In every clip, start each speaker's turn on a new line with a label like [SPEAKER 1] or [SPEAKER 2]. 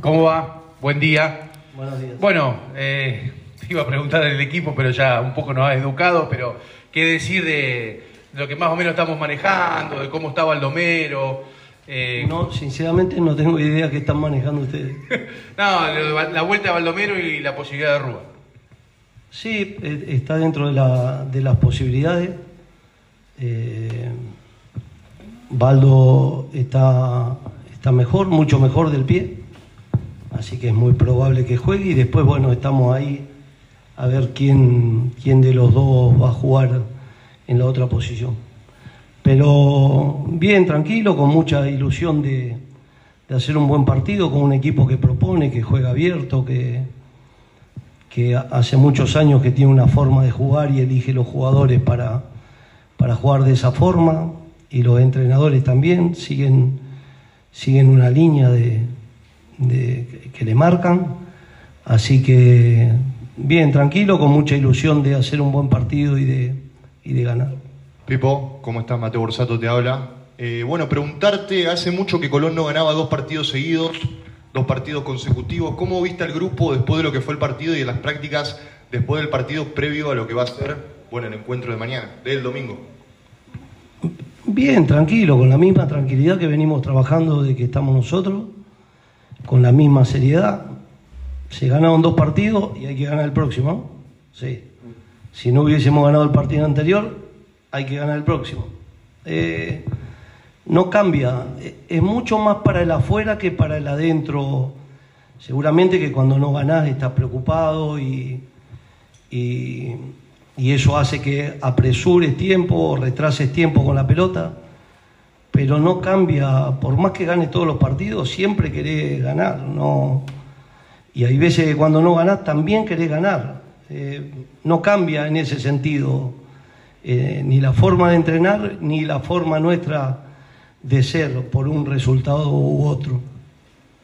[SPEAKER 1] ¿Cómo va? Buen día.
[SPEAKER 2] Buenos días.
[SPEAKER 1] Bueno, eh, iba a preguntar del equipo, pero ya un poco nos ha educado, pero ¿qué decir de lo que más o menos estamos manejando, de cómo está Baldomero? Eh,
[SPEAKER 2] No, sinceramente no tengo idea qué están manejando ustedes.
[SPEAKER 1] no, la vuelta a Baldomero y la posibilidad de Rúa.
[SPEAKER 2] Sí, eh, está dentro de, la- de las posibilidades. Eh, Baldo está, está mejor, mucho mejor del pie, así que es muy probable que juegue y después, bueno, estamos ahí a ver quién, quién de los dos va a jugar en la otra posición. Pero bien, tranquilo, con mucha ilusión de, hacer un buen partido con un equipo que propone, que juega abierto, que, que hace muchos años que tiene una forma de jugar y elige los jugadores para, para jugar de esa forma y los entrenadores también siguen, siguen una línea de, de- que le marcan. Así que bien, tranquilo, con mucha ilusión de hacer un buen partido y de, y de ganar.
[SPEAKER 3] Pipo, ¿cómo estás? Mateo Borsato te habla. Eh, bueno, preguntarte, hace mucho que Colón no ganaba dos partidos seguidos, dos partidos consecutivos. ¿Cómo viste al grupo después de lo que fue el partido y en las prácticas después del partido previo a lo que va a ser, bueno, el encuentro de mañana, del domingo?
[SPEAKER 2] Bien, tranquilo, con la misma tranquilidad que venimos trabajando de que estamos nosotros, con la misma seriedad. Se ganaron dos partidos y hay que ganar el próximo. Sí. Si no hubiésemos ganado el partido anterior, hay que ganar el próximo. Eh, no cambia, Eh, es mucho más para el afuera que para el adentro. Seguramente que cuando no ganás estás preocupado y, y, y eso hace que apresures tiempo o retrases tiempo con la pelota, pero no cambia, por más que ganes todos los partidos, siempre querés ganar, no, y hay veces que cuando no ganás también querés ganar, Eh, no cambia en ese sentido eh, ni la forma de entrenar ni la forma nuestra de ser por un resultado u otro.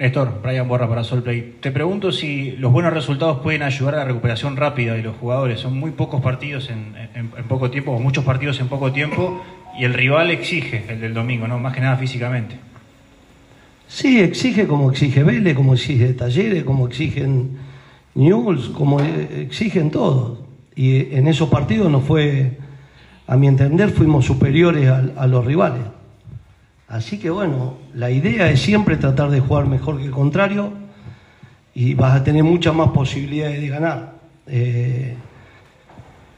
[SPEAKER 4] Néstor, Brian Borra para Solplay. Te pregunto si los buenos resultados pueden ayudar a la recuperación rápida de los jugadores. Son muy pocos partidos en poco tiempo, o muchos partidos en poco tiempo, y el rival exige el del domingo, ¿no? Más que nada físicamente.
[SPEAKER 2] Sí, exige como exige Vélez, como exige Talleres, como exigen Newell's, como eh, exigen todos. Y en esos partidos no fue, a mi entender, fuimos superiores a, a los rivales. Así que bueno, la idea es siempre tratar de jugar mejor que el contrario y vas a tener muchas más posibilidades de ganar. Eh,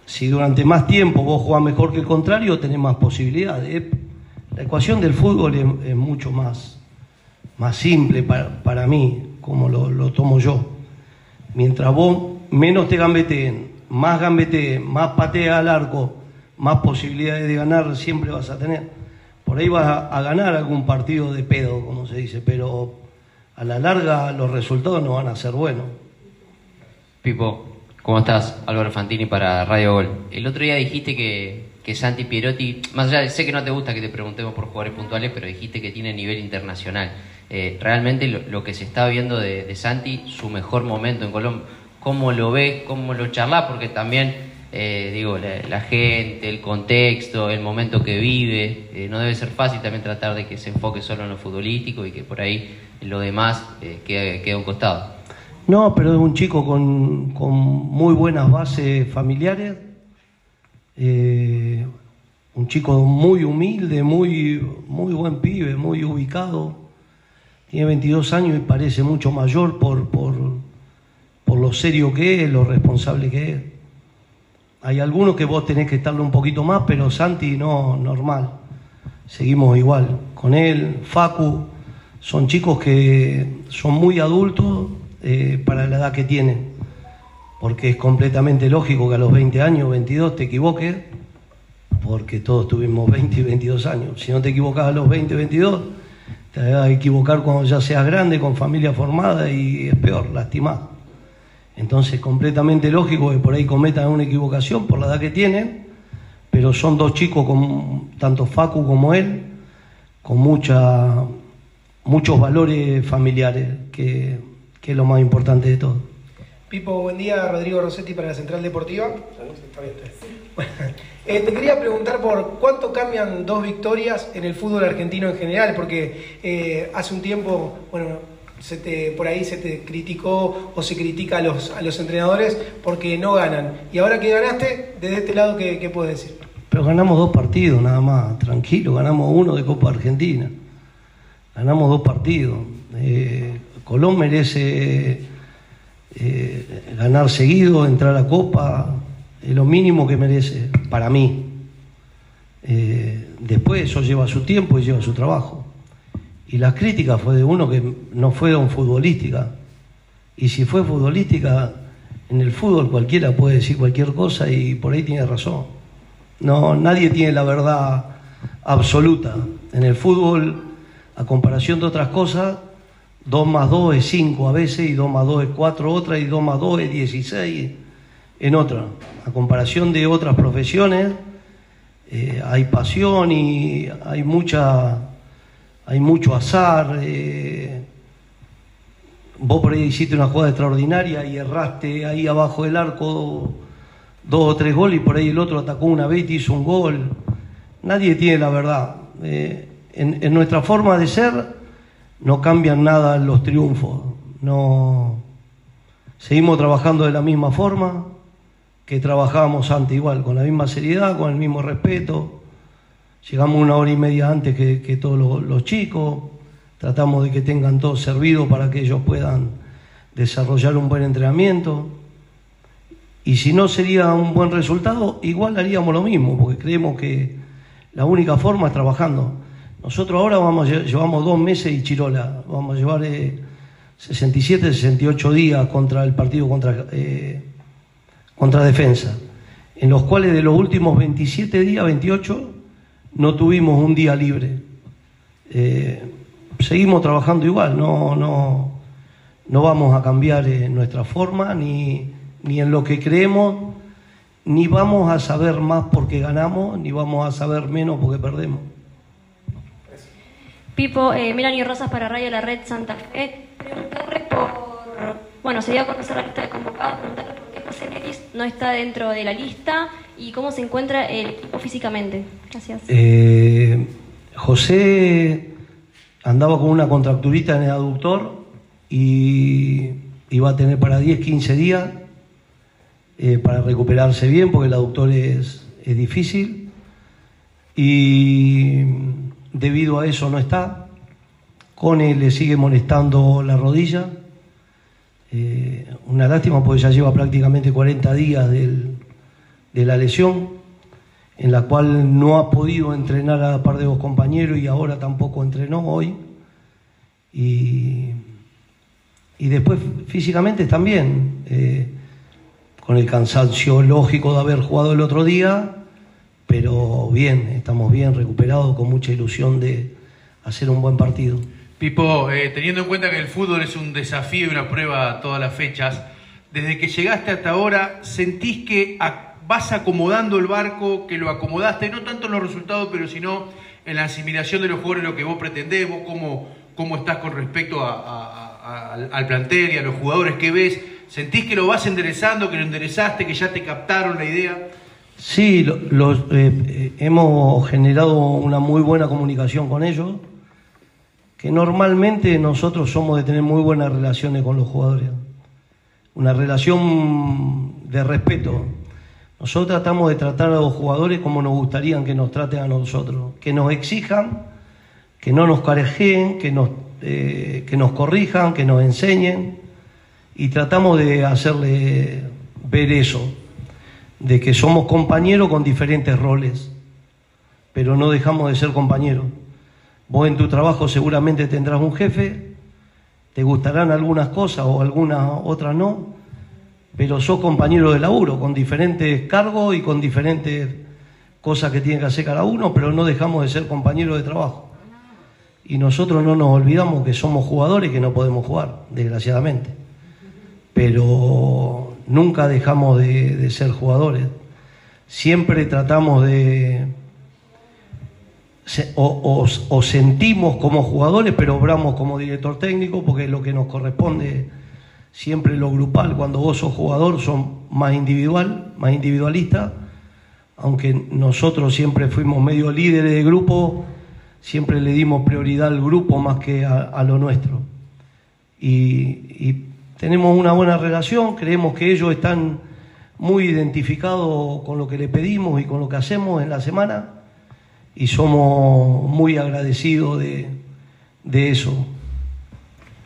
[SPEAKER 2] si durante más tiempo vos jugás mejor que el contrario, tenés más posibilidades. Eh, La ecuación del fútbol es, mucho más, más simple para, para mí, como lo, lo tomo yo. Mientras vos menos te gambeteen, más gambeteen, más pateas al arco, más posibilidades de ganar siempre vas a tener. Por ahí vas a, a ganar algún partido de pedo, como se dice, pero a la larga los resultados no van a ser buenos.
[SPEAKER 5] Pipo, ¿cómo estás? Álvaro Fantini para Radio Gol. El otro día dijiste que, que Santi Pierotti, más allá de, sé que no te gusta que te preguntemos por jugadores puntuales, pero dijiste que tiene nivel internacional. Eh, realmente lo, que se está viendo de, Santi, su mejor momento en Colombia, ¿cómo lo ves? ¿Cómo lo charlas? Porque también, eh, digo, la, la gente, el contexto, el momento que vive, eh, no debe ser fácil también tratar de que se enfoque solo en lo futbolístico y que por ahí lo demás eh, quede, quede a un costado.
[SPEAKER 2] No, pero es un chico con, con muy buenas bases familiares, eh, un chico muy humilde, muy, muy buen pibe, muy ubicado. Tiene 22 años y parece mucho mayor por, por, por lo serio que es, lo responsable que es. Hay algunos que vos tenés que estarle un poquito más, pero Santi no, normal. Seguimos igual con él, Facu. Son chicos que son muy adultos eh, para la edad que tienen. Porque es completamente lógico que a los 20 años, 22, te equivoques, porque todos tuvimos 20 y 22 años. Si no te equivocas a los 20, 22, te vas a equivocar cuando ya seas grande, con familia formada y es peor, lastimar. Entonces, completamente lógico que por ahí cometan una equivocación por la edad que tienen, pero son dos chicos, con, tanto Facu como él, con mucha, muchos valores familiares, que, que es lo más importante de todo.
[SPEAKER 6] Pipo, buen día. Rodrigo Rossetti para la Central Deportiva. Está bien, está bien. Bueno, eh, te quería preguntar por cuánto cambian dos victorias en el fútbol argentino en general, porque eh, hace un tiempo, bueno, se te, por ahí se te criticó o se critica a los, a los entrenadores porque no ganan. Y ahora que ganaste, desde este lado, ¿qué, qué puedes decir?
[SPEAKER 2] Pero ganamos dos partidos nada más, tranquilo, ganamos uno de Copa Argentina. Ganamos dos partidos. Eh, Colón merece eh, ganar seguido, entrar a Copa, es lo mínimo que merece para mí. Eh, después eso lleva su tiempo y lleva su trabajo. Y la crítica fue de uno que no fueron futbolística. Y si fue futbolística, en el fútbol cualquiera puede decir cualquier cosa y por ahí tiene razón. No, nadie tiene la verdad absoluta. En el fútbol, a comparación de otras cosas, 2 más 2 es 5 a veces y 2 más 2 es 4 otra y 2 más 2 es 16 en otra. A comparación de otras profesiones, eh, hay pasión y hay mucha hay mucho azar. Eh, vos por ahí hiciste una jugada extraordinaria y erraste ahí abajo del arco dos o tres goles y por ahí el otro atacó una vez y hizo un gol. Nadie tiene la verdad. Eh, en, en, nuestra forma de ser no cambian nada los triunfos. No seguimos trabajando de la misma forma que trabajábamos antes, igual, con la misma seriedad, con el mismo respeto. Llegamos una hora y media antes que, todos los, los, chicos. Tratamos de que tengan todo servido para que ellos puedan desarrollar un buen entrenamiento. Y si no sería un buen resultado, igual haríamos lo mismo, porque creemos que la única forma es trabajando. Nosotros ahora vamos, llevamos dos meses y Chirola, vamos a llevar eh, 67, 68 días contra el partido contra, eh, contra Defensa, en los cuales de los últimos 27 días, 28, no tuvimos un día libre. Eh, seguimos trabajando igual, no, no, no vamos a cambiar eh, nuestra forma ni, ni en lo que creemos, ni vamos a saber más porque ganamos, ni vamos a saber menos porque perdemos.
[SPEAKER 7] Pipo, eh, Melanie Rosas para Radio La Red Santa Fe. Preguntarle por, bueno, se dio a conocer la lista de convocados, preguntarle por qué José Neris no está dentro de la lista y cómo se encuentra el equipo físicamente. Gracias.
[SPEAKER 2] Eh, José andaba con una contracturita en el aductor y iba a tener para 10, 15 días eh, para recuperarse bien, porque el aductor es, es difícil. Y debido a eso no está. Cone le sigue molestando la rodilla. Eh, una lástima porque ya lleva prácticamente 40 días del, de la lesión, en la cual no ha podido entrenar a par de los compañeros y ahora tampoco entrenó hoy. Y, y después físicamente también, eh, con el cansancio lógico de haber jugado el otro día, pero bien, estamos bien recuperados, con mucha ilusión de hacer un buen partido.
[SPEAKER 1] Pipo, eh, teniendo en cuenta que el fútbol es un desafío y una prueba todas las fechas, desde que llegaste hasta ahora, ¿sentís que vas acomodando el barco, que lo acomodaste, no tanto en los resultados, pero sino en la asimilación de los jugadores, lo que vos pretendés, vos cómo, cómo estás con respecto a, al plantel y a los jugadores que ves? ¿Sentís que lo vas enderezando, que lo enderezaste, que ya te captaron la idea?
[SPEAKER 2] Sí, lo, los, eh, hemos generado una muy buena comunicación con ellos, que normalmente nosotros somos de tener muy buenas relaciones con los jugadores, una relación de respeto. Nosotros tratamos de tratar a los jugadores como nos gustaría que nos traten a nosotros, que nos exijan, que no nos carejeen, que nos, eh, que nos corrijan, que nos enseñen, y tratamos de hacerle ver eso de que somos compañeros con diferentes roles, pero no dejamos de ser compañeros. Vos en tu trabajo seguramente tendrás un jefe, te gustarán algunas cosas o algunas otras no, pero sos compañero de laburo, con diferentes cargos y con diferentes cosas que tiene que hacer cada uno, pero no dejamos de ser compañeros de trabajo. Y nosotros no nos olvidamos que somos jugadores que no podemos jugar, desgraciadamente. Pero nunca dejamos de, ser jugadores. Siempre tratamos de... O, sentimos como jugadores, pero obramos como director técnico, porque es lo que nos corresponde siempre lo grupal. Cuando vos sos jugador, son más individual, más individualista, aunque nosotros siempre fuimos medio líderes de grupo, siempre le dimos prioridad al grupo más que a lo nuestro. y, tenemos una buena relación, creemos que ellos están muy identificados con lo que le pedimos y con lo que hacemos en la semana y somos muy agradecidos de, de eso.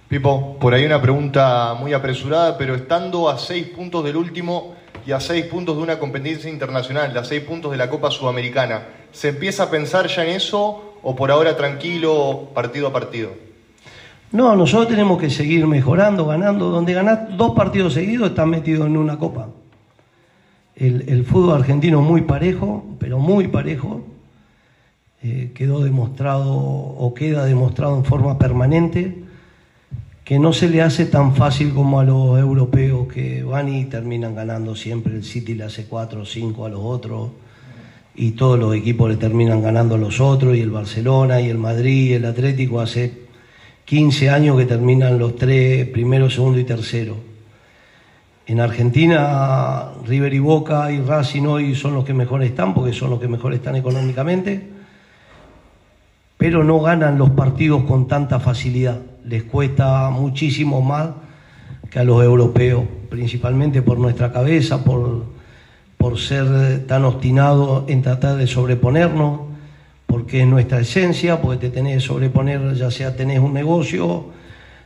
[SPEAKER 3] Pipo, por ahí una pregunta muy apresurada, pero estando a seis puntos del último y a seis puntos de una competencia internacional, a seis puntos de la Copa Sudamericana, ¿se empieza a pensar ya en eso o por ahora tranquilo, partido a partido?
[SPEAKER 2] No, nosotros tenemos que seguir mejorando, ganando. Donde ganás dos partidos seguidos estás metido en una copa. El, fútbol argentino muy parejo, pero muy parejo. Eh, quedó demostrado o queda demostrado en forma permanente que no se le hace tan fácil como a los europeos que van y terminan ganando siempre. El City le hace 4 o 5 a los otros y todos los equipos le terminan ganando a los otros y el Barcelona y el Madrid y el Atlético hace 15 años que terminan los tres, primero, segundo y tercero. En Argentina, River y Boca y Racing hoy son los que mejor están, porque son los que mejor están económicamente, pero no ganan los partidos con tanta facilidad. Les cuesta muchísimo más que a los europeos, principalmente por nuestra cabeza, por, por ser tan obstinados en tratar de sobreponernos porque es nuestra esencia, porque te tenés que sobreponer, ya sea tenés un negocio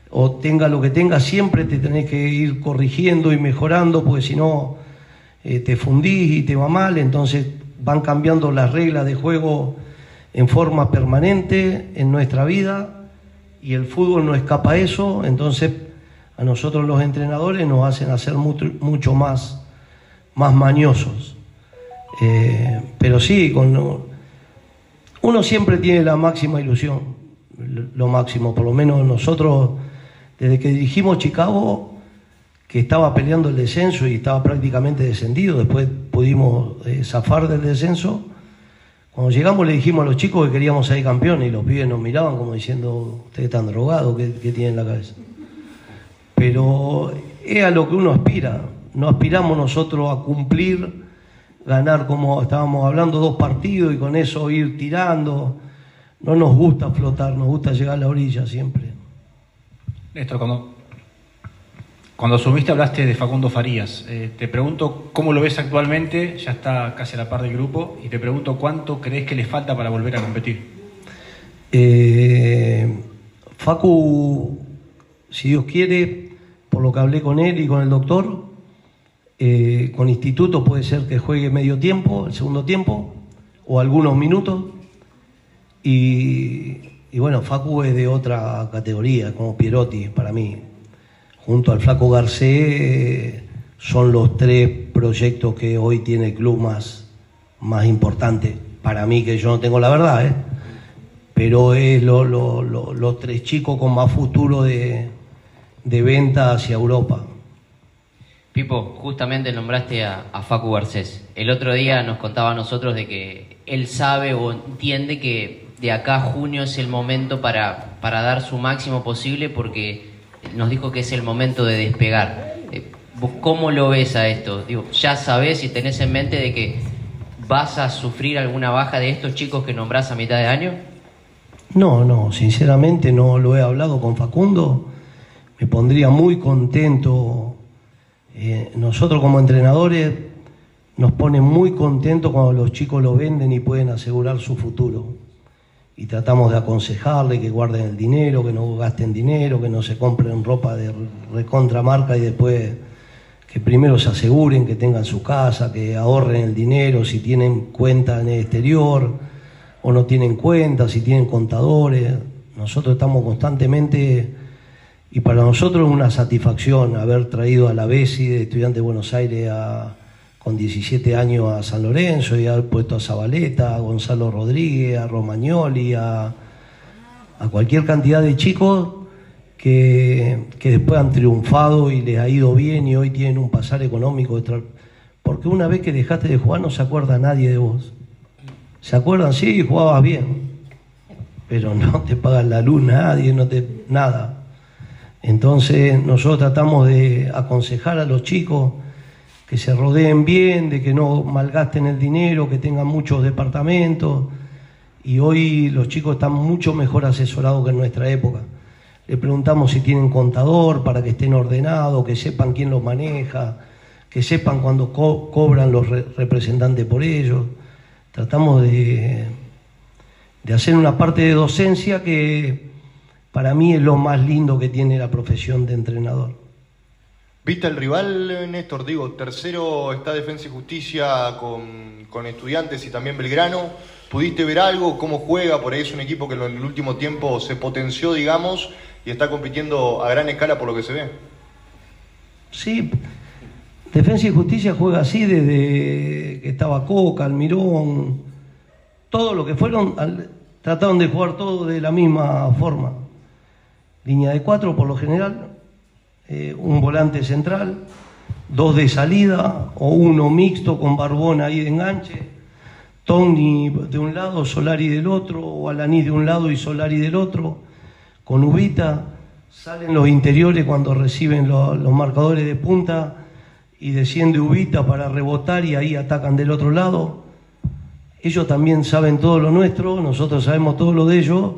[SPEAKER 2] o tenga lo que tenga, siempre te tenés que ir corrigiendo y mejorando, porque si no eh, te fundís y te va mal, entonces van cambiando las reglas de juego en forma permanente en nuestra vida y el fútbol no escapa a eso, entonces a nosotros los entrenadores nos hacen hacer mucho, más, más mañosos. Eh, pero sí, con uno siempre tiene la máxima ilusión, lo máximo, por lo menos nosotros, desde que dirigimos Chicago, que estaba peleando el descenso y estaba prácticamente descendido, después pudimos eh, zafar del descenso, cuando llegamos le dijimos a los chicos que queríamos ser campeones y los pibes nos miraban como diciendo, ustedes están drogados, ¿qué, qué tienen en la cabeza? Pero es a lo que uno aspira, no aspiramos nosotros a cumplir ganar, como estábamos hablando, dos partidos y con eso ir tirando. No nos gusta flotar, nos gusta llegar a la orilla siempre.
[SPEAKER 4] Néstor, cuando, cuando asumiste hablaste de Facundo Farías. Eh, te pregunto cómo lo ves actualmente, ya está casi a la par del grupo, y te pregunto cuánto crees que le falta para volver a competir.
[SPEAKER 2] Eh, Facu, si Dios quiere, por lo que hablé con él y con el doctor, eh, con Instituto puede ser que juegue medio tiempo, el segundo tiempo, o algunos minutos. Y, bueno, Facu es de otra categoría, como Pierotti para mí. Junto al Flaco Garcés son los tres proyectos que hoy tiene el club más, más importante. Para mí, que yo no tengo la verdad, ¿eh? pero es los tres chicos con más futuro de, de venta hacia Europa.
[SPEAKER 5] Pipo, justamente nombraste a, Facu Garcés. El otro día nos contaba a nosotros de que él sabe o entiende que de acá a junio es el momento para, para dar su máximo posible porque nos dijo que es el momento de despegar. Eh, cómo lo ves a esto? Digo, ¿Ya sabes y tenés en mente de que vas a sufrir alguna baja de estos chicos que nombrás a mitad de año?
[SPEAKER 2] No, no, sinceramente no lo he hablado con Facundo. Me pondría muy contento eh, nosotros como entrenadores nos pone muy contentos cuando los chicos lo venden y pueden asegurar su futuro. Y tratamos de aconsejarle que guarden el dinero, que no gasten dinero, que no se compren ropa de recontra marca y después que primero se aseguren que tengan su casa, que ahorren el dinero, si tienen cuenta en el exterior o no tienen cuenta, si tienen contadores. Nosotros estamos constantemente y para nosotros es una satisfacción haber traído a la Bessi de estudiante de Buenos Aires con 17 años a San Lorenzo y haber puesto a Zabaleta, a Gonzalo Rodríguez, a Romagnoli, a, cualquier cantidad de chicos que, después han triunfado y les ha ido bien y hoy tienen un pasar económico. Porque una vez que dejaste de jugar no se acuerda nadie de vos. ¿Se acuerdan? Sí, jugabas bien. Pero no te pagan la luz nadie, no te. nada. Entonces nosotros tratamos de aconsejar a los chicos que se rodeen bien, de que no malgasten el dinero, que tengan muchos departamentos. Y hoy los chicos están mucho mejor asesorados que en nuestra época. le preguntamos si tienen contador para que estén ordenados, que sepan quién los maneja, que sepan cuándo co- cobran los re- representantes por ellos. Tratamos de, de hacer una parte de docencia que para mí es lo más lindo que tiene la profesión de entrenador.
[SPEAKER 3] ¿Viste el rival, Néstor? Digo, tercero está Defensa y Justicia con, con Estudiantes y también Belgrano. ¿Pudiste ver algo? ¿Cómo juega? Por ahí es un equipo que en el último tiempo se potenció, digamos, y está compitiendo a gran escala por lo que se ve.
[SPEAKER 2] Sí, Defensa y Justicia juega así desde que estaba Coca, Almirón, todo lo que fueron, trataron de jugar todo de la misma forma. Línea de cuatro por lo general, eh, un volante central, dos de salida o uno mixto con Barbón ahí de enganche, Tony de un lado, Solari del otro, o Alaní de un lado y Solari del otro, con Ubita, salen los interiores cuando reciben lo- los marcadores de punta y desciende Ubita para rebotar y ahí atacan del otro lado. Ellos también saben todo lo nuestro, nosotros sabemos todo lo de ellos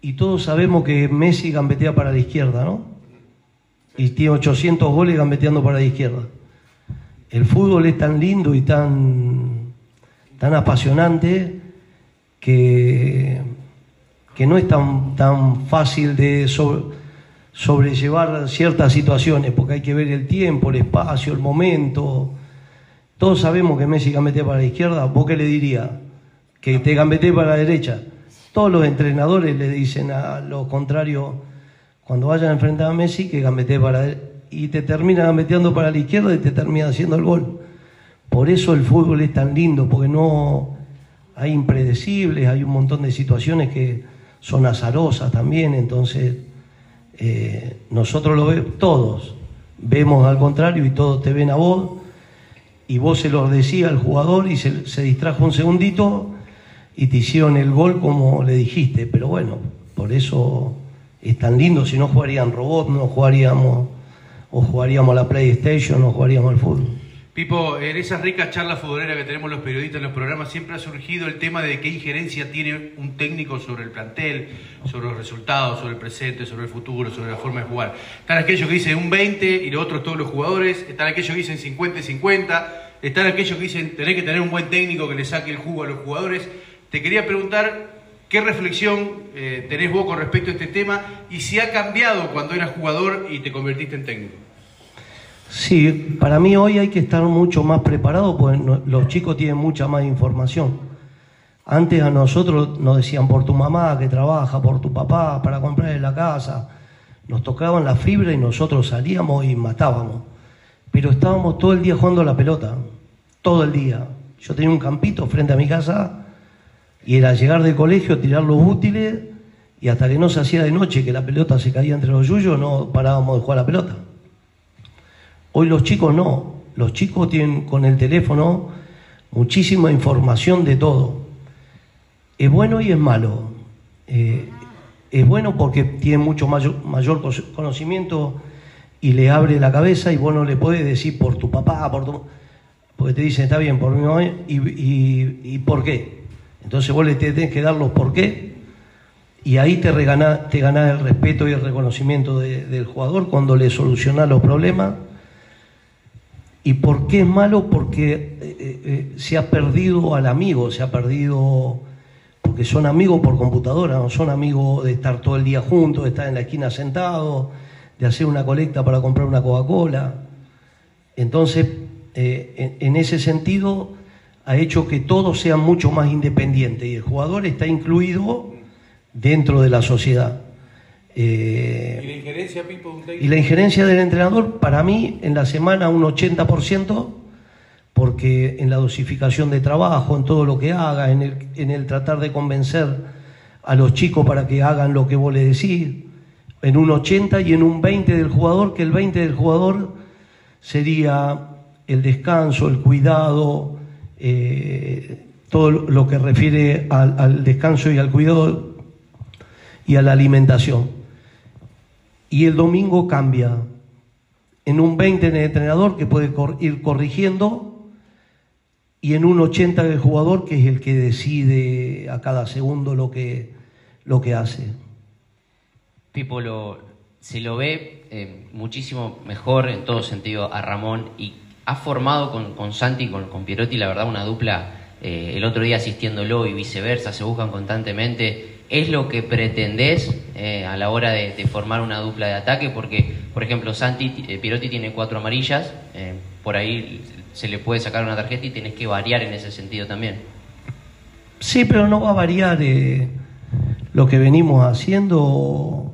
[SPEAKER 2] y todos sabemos que Messi gambetea para la izquierda, ¿no? Y tiene 800 goles gambeteando para la izquierda. El fútbol es tan lindo y tan, tan apasionante que, que no es tan, tan fácil de sobre- sobrellevar ciertas situaciones, porque hay que ver el tiempo, el espacio, el momento. Todos sabemos que Messi gambetea para la izquierda, ¿vos qué le diría? Que te gambetee para la derecha. Todos los entrenadores le dicen a los contrarios, cuando vayan a enfrentar a Messi, que gambetee para derecha. Y te termina gambeteando para la izquierda y te termina haciendo el gol. Por eso el fútbol es tan lindo, porque no hay impredecibles, hay un montón de situaciones que son azarosas también, entonces eh, nosotros lo vemos, todos vemos al contrario y todos te ven a vos, y vos se lo decía al jugador y se, se distrajo un segundito y te hicieron el gol como le dijiste, pero bueno, por eso es tan lindo, si no jugarían robot, no jugaríamos, o jugaríamos la PlayStation, o jugaríamos al fútbol.
[SPEAKER 1] Pipo, en esas ricas charlas futboleras que tenemos los periodistas en los programas siempre ha surgido el tema de qué injerencia tiene un técnico sobre el plantel, sobre los resultados, sobre el presente, sobre el futuro, sobre la forma de jugar. Están aquellos que dicen un 20 y los otros todos los jugadores, están aquellos que dicen 50 y 50, están aquellos que dicen tener que tener un buen técnico que le saque el jugo a los jugadores. Te quería preguntar qué reflexión eh, tenés vos con respecto a este tema y si ha cambiado cuando eras jugador y te convertiste en técnico.
[SPEAKER 2] Sí, para mí hoy hay que estar mucho más preparado porque los chicos tienen mucha más información. Antes a nosotros nos decían por tu mamá que trabaja, por tu papá para comprarle la casa. Nos tocaban la fibra y nosotros salíamos y matábamos. Pero estábamos todo el día jugando a la pelota, todo el día. Yo tenía un campito frente a mi casa y era llegar del colegio, tirar los útiles y hasta que no se hacía de noche, que la pelota se caía entre los yuyos, no parábamos de jugar la pelota. Hoy los chicos no, los chicos tienen con el teléfono muchísima información de todo. Es bueno y es malo. Eh, es bueno porque tiene mucho mayor, mayor conocimiento y le abre la cabeza y vos no le podés decir por tu papá, por tu... Porque te dicen, está bien, por mi mamá, y, y, y por qué. Entonces vos le tenés que dar los por qué y ahí te, regana- te ganás el respeto y el reconocimiento de- del jugador cuando le solucionás los problemas. ¿Y por qué es malo? Porque eh, eh, eh, se ha perdido al amigo, se ha perdido, porque son amigos por computadora, no son amigos de estar todo el día juntos, de estar en la esquina sentados, de hacer una colecta para comprar una Coca-Cola. Entonces, en, en ese sentido, ha hecho que todos sean mucho más independientes y el jugador está incluido dentro de la sociedad. Eh,
[SPEAKER 1] ¿Y la injerencia, Pipo,
[SPEAKER 2] y la injerencia del entrenador, para mí, en la semana un 80%, porque en la dosificación de trabajo, en todo lo que haga, en el, en el tratar de convencer a los chicos para que hagan lo que vos le decís, en un 80 y en un 20 del jugador, que el 20 del jugador sería el descanso, el cuidado, eh, todo lo que refiere al, descanso y al cuidado y a la alimentación y el domingo cambia en un 20 en el entrenador que puede ir corrigiendo y en un 80 del jugador que es el que decide a cada segundo lo que, lo que hace.
[SPEAKER 5] Pipo lo, se lo ve eh, muchísimo mejor en todo sentido a Ramón y ha formado con, con Santi, con, con Pierotti, la verdad, una dupla. eh, el otro día asistiéndolo y viceversa, se buscan constantemente. ¿Es lo que pretendés eh, a la hora de, formar una dupla de ataque? Porque, por ejemplo, Santi, eh, Pierotti tiene cuatro amarillas, eh, por ahí se le puede sacar una tarjeta y tenés que variar en ese sentido también.
[SPEAKER 2] Sí, pero no va a variar lo que venimos haciendo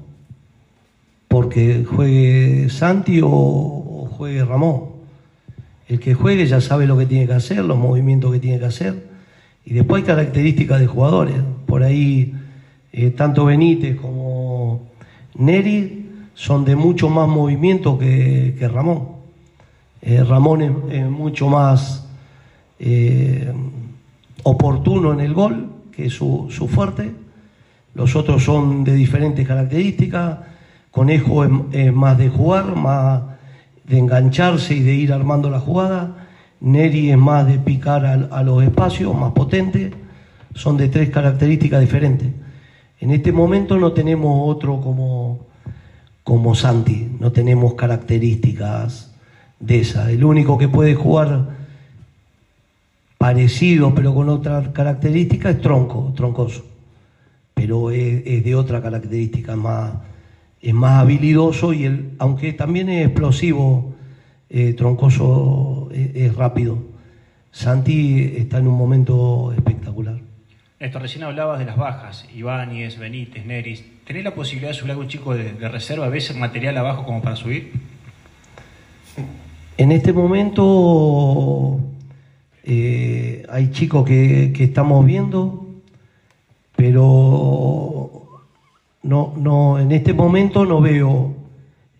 [SPEAKER 2] porque juegue Santi o juegue Ramón. El que juegue ya sabe lo que tiene que hacer, los movimientos que tiene que hacer. Y después características de jugadores. Por ahí, eh, tanto Benítez como Neri son de mucho más movimiento que, Ramón. Eh, Ramón es, mucho más eh, oportuno en el gol, que es su, su fuerte. Los otros son de diferentes características. Conejo es más de jugar, más de engancharse y de ir armando la jugada. Neri es más de picar a, los espacios, más potente. Son de tres características diferentes. En este momento no tenemos otro como, como Santi, no tenemos características de esa. El único que puede jugar parecido pero con otra característica es tronco, troncoso. Pero es, es de otra característica, más, es más habilidoso y el, aunque también es explosivo, eh, troncoso es, es rápido. Santi está en un momento espectacular.
[SPEAKER 4] Esto, recién hablabas de las bajas, Ibáñez, Benítez, Neris. ¿Tenés la posibilidad de subir algún chico de, de reserva? ¿Ves material abajo como para subir?
[SPEAKER 2] En este momento eh, hay chicos que, que estamos viendo, pero no, no, en este momento no veo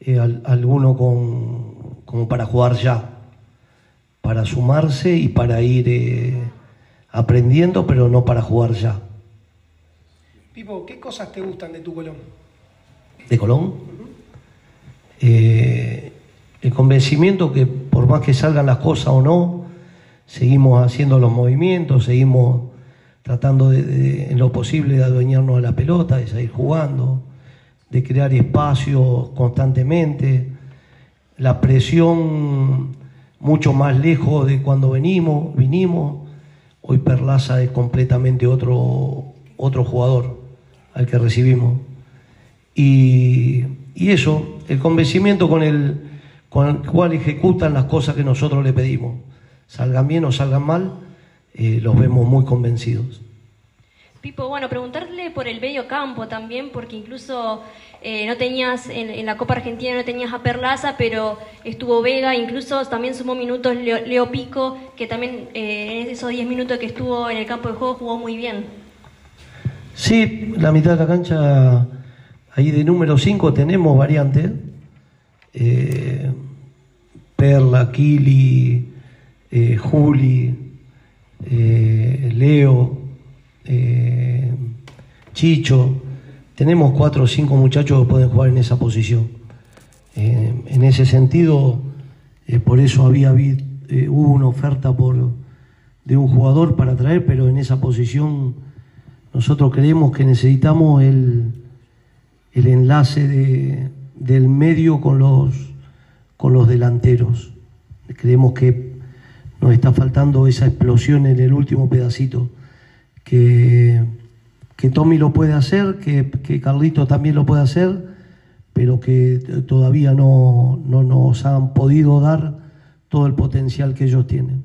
[SPEAKER 2] eh, al- alguno con, como para jugar ya, para sumarse y para ir eh, aprendiendo, pero no para jugar ya.
[SPEAKER 6] Pipo, ¿qué cosas te gustan de tu Colón?
[SPEAKER 2] de Colón. Eh, el convencimiento que por más que salgan las cosas o no, seguimos haciendo los movimientos, seguimos tratando de, en lo posible de adueñarnos de la pelota, de seguir jugando, de crear espacios constantemente, la presión mucho más lejos de cuando venimos, vinimos. Hoy Perlaza es completamente otro, otro jugador al que recibimos. Y, y eso, el convencimiento con el, con el cual ejecutan las cosas que nosotros le pedimos. Salgan bien o salgan mal, eh, los vemos muy convencidos.
[SPEAKER 7] Pipo, bueno, preguntarle por el medio campo también, porque incluso eh, no tenías, en, en la Copa Argentina no tenías a Perlaza, pero estuvo Vega, incluso también sumó minutos Leo, Leo Pico, que también eh, en esos 10 minutos que estuvo en el campo de juego jugó muy bien.
[SPEAKER 2] Sí, la mitad de la cancha, ahí de número 5 tenemos variantes. Eh, Perla, Kili, Juli, eh, Leo, eh, Chicho. Tenemos cuatro o cinco muchachos que pueden jugar en esa posición. Eh, en ese sentido, por eso había hubo una oferta por, de un jugador para traer, pero en esa posición nosotros creemos que necesitamos el, el enlace de- del medio con los, con los delanteros. Creemos que nos está faltando esa explosión en el último pedacito. Que, que Tommy lo puede hacer, que, que Carlito también lo puede hacer, pero que todavía no, no nos han podido dar todo el potencial que ellos tienen.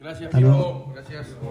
[SPEAKER 1] Gracias,
[SPEAKER 2] Hasta.
[SPEAKER 1] Gracias.